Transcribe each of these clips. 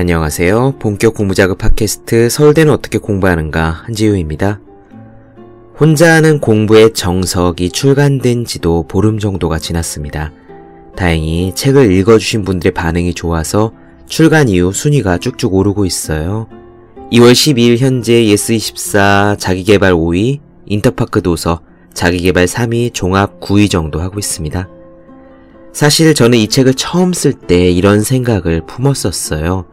안녕하세요. 본격 공부자극 팟캐스트 서울대는 어떻게 공부하는가 한지우입니다. 혼자 하는 공부의 정석이 출간된 지도 보름 정도가 지났습니다. 다행히 책을 읽어주신 분들의 반응이 좋아서 출간 이후 순위가 쭉쭉 오르고 있어요. 2월 12일 현재 예스24 자기개발 5위, 인터파크 도서 자기개발 3위, 종합 9위 정도 하고 있습니다. 사실 저는 이 책을 처음 쓸 때 이런 생각을 품었었어요.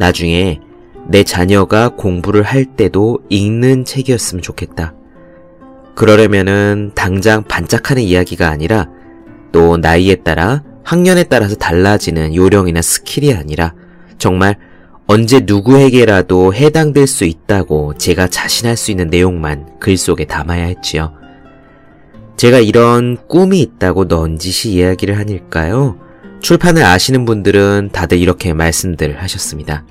나중에 내 자녀가 공부를 할 때도 읽는 책이었으면 좋겠다. 그러려면은 당장 반짝하는 이야기가 아니라 또 나이에 따라 학년에 따라서 달라지는 요령이나 스킬이 아니라 정말 언제 누구에게라도 해당될 수 있다고 제가 자신할 수 있는 내용만 글 속에 담아야 했지요. 제가 이런 꿈이 있다고 넌지시 이야기를 하닐까요? 출판을 아시는 분들은 다들 이렇게 말씀들 하셨습니다.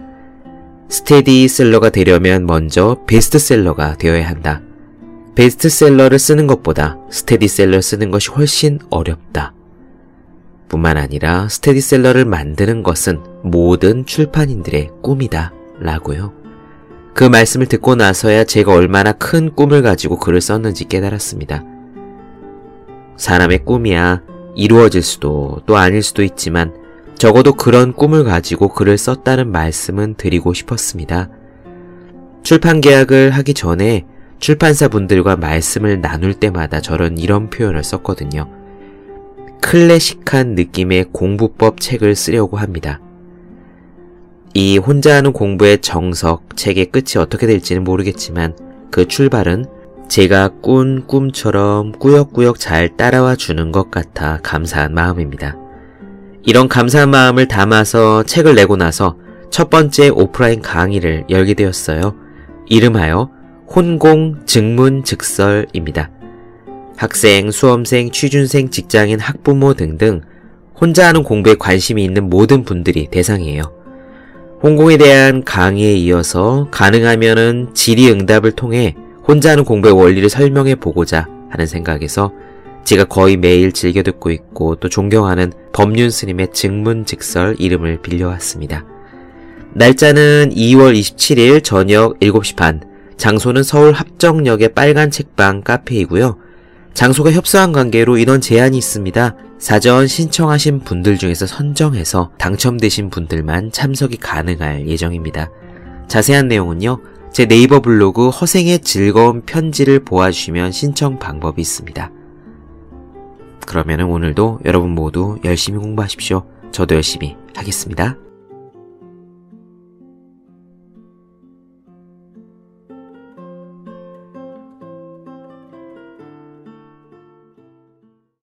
스테디셀러가 되려면 먼저 베스트셀러가 되어야 한다. 베스트셀러를 쓰는 것보다 스테디셀러 쓰는 것이 훨씬 어렵다. 뿐만 아니라 스테디셀러를 만드는 것은 모든 출판인들의 꿈이다. 라고요. 그 말씀을 듣고 나서야 제가 얼마나 큰 꿈을 가지고 글을 썼는지 깨달았습니다. 사람의 꿈이야 이루어질 수도 또 아닐 수도 있지만 적어도 그런 꿈을 가지고 글을 썼다는 말씀은 드리고 싶었습니다. 출판 계약을 하기 전에 출판사 분들과 말씀을 나눌 때마다 저런 이런 표현을 썼거든요. 클래식한 느낌의 공부법 책을 쓰려고 합니다. 이 혼자 하는 공부의 정석, 책의 끝이 어떻게 될지는 모르겠지만 그 출발은 제가 꾼 꿈처럼 꾸역꾸역 잘 따라와 주는 것 같아 감사한 마음입니다. 이런 감사한 마음을 담아서 책을 내고 나서 첫 번째 오프라인 강의를 열게 되었어요. 이름하여 혼공 증문 즉설입니다. 학생, 수험생, 취준생, 직장인, 학부모 등등 혼자 하는 공부에 관심이 있는 모든 분들이 대상이에요. 홍공에 대한 강의에 이어서 가능하면은 질의응답을 통해 혼자 하는 공부의 원리를 설명해 보고자 하는 생각에서 제가 거의 매일 즐겨 듣고 있고 또 존경하는 법륜 스님의 증문즉설 이름을 빌려왔습니다. 날짜는 2월 27일 저녁 7시 반, 장소는 서울 합정역의 빨간 책방 카페이고요. 장소가 협소한 관계로 인원 제한이 있습니다. 사전 신청하신 분들 중에서 선정해서 당첨되신 분들만 참석이 가능할 예정입니다. 자세한 내용은요. 제 네이버 블로그 허생의 즐거운 편지를 보아주시면 신청 방법이 있습니다. 그러면 오늘도 여러분 모두 열심히 공부하십시오. 저도 열심히 하겠습니다.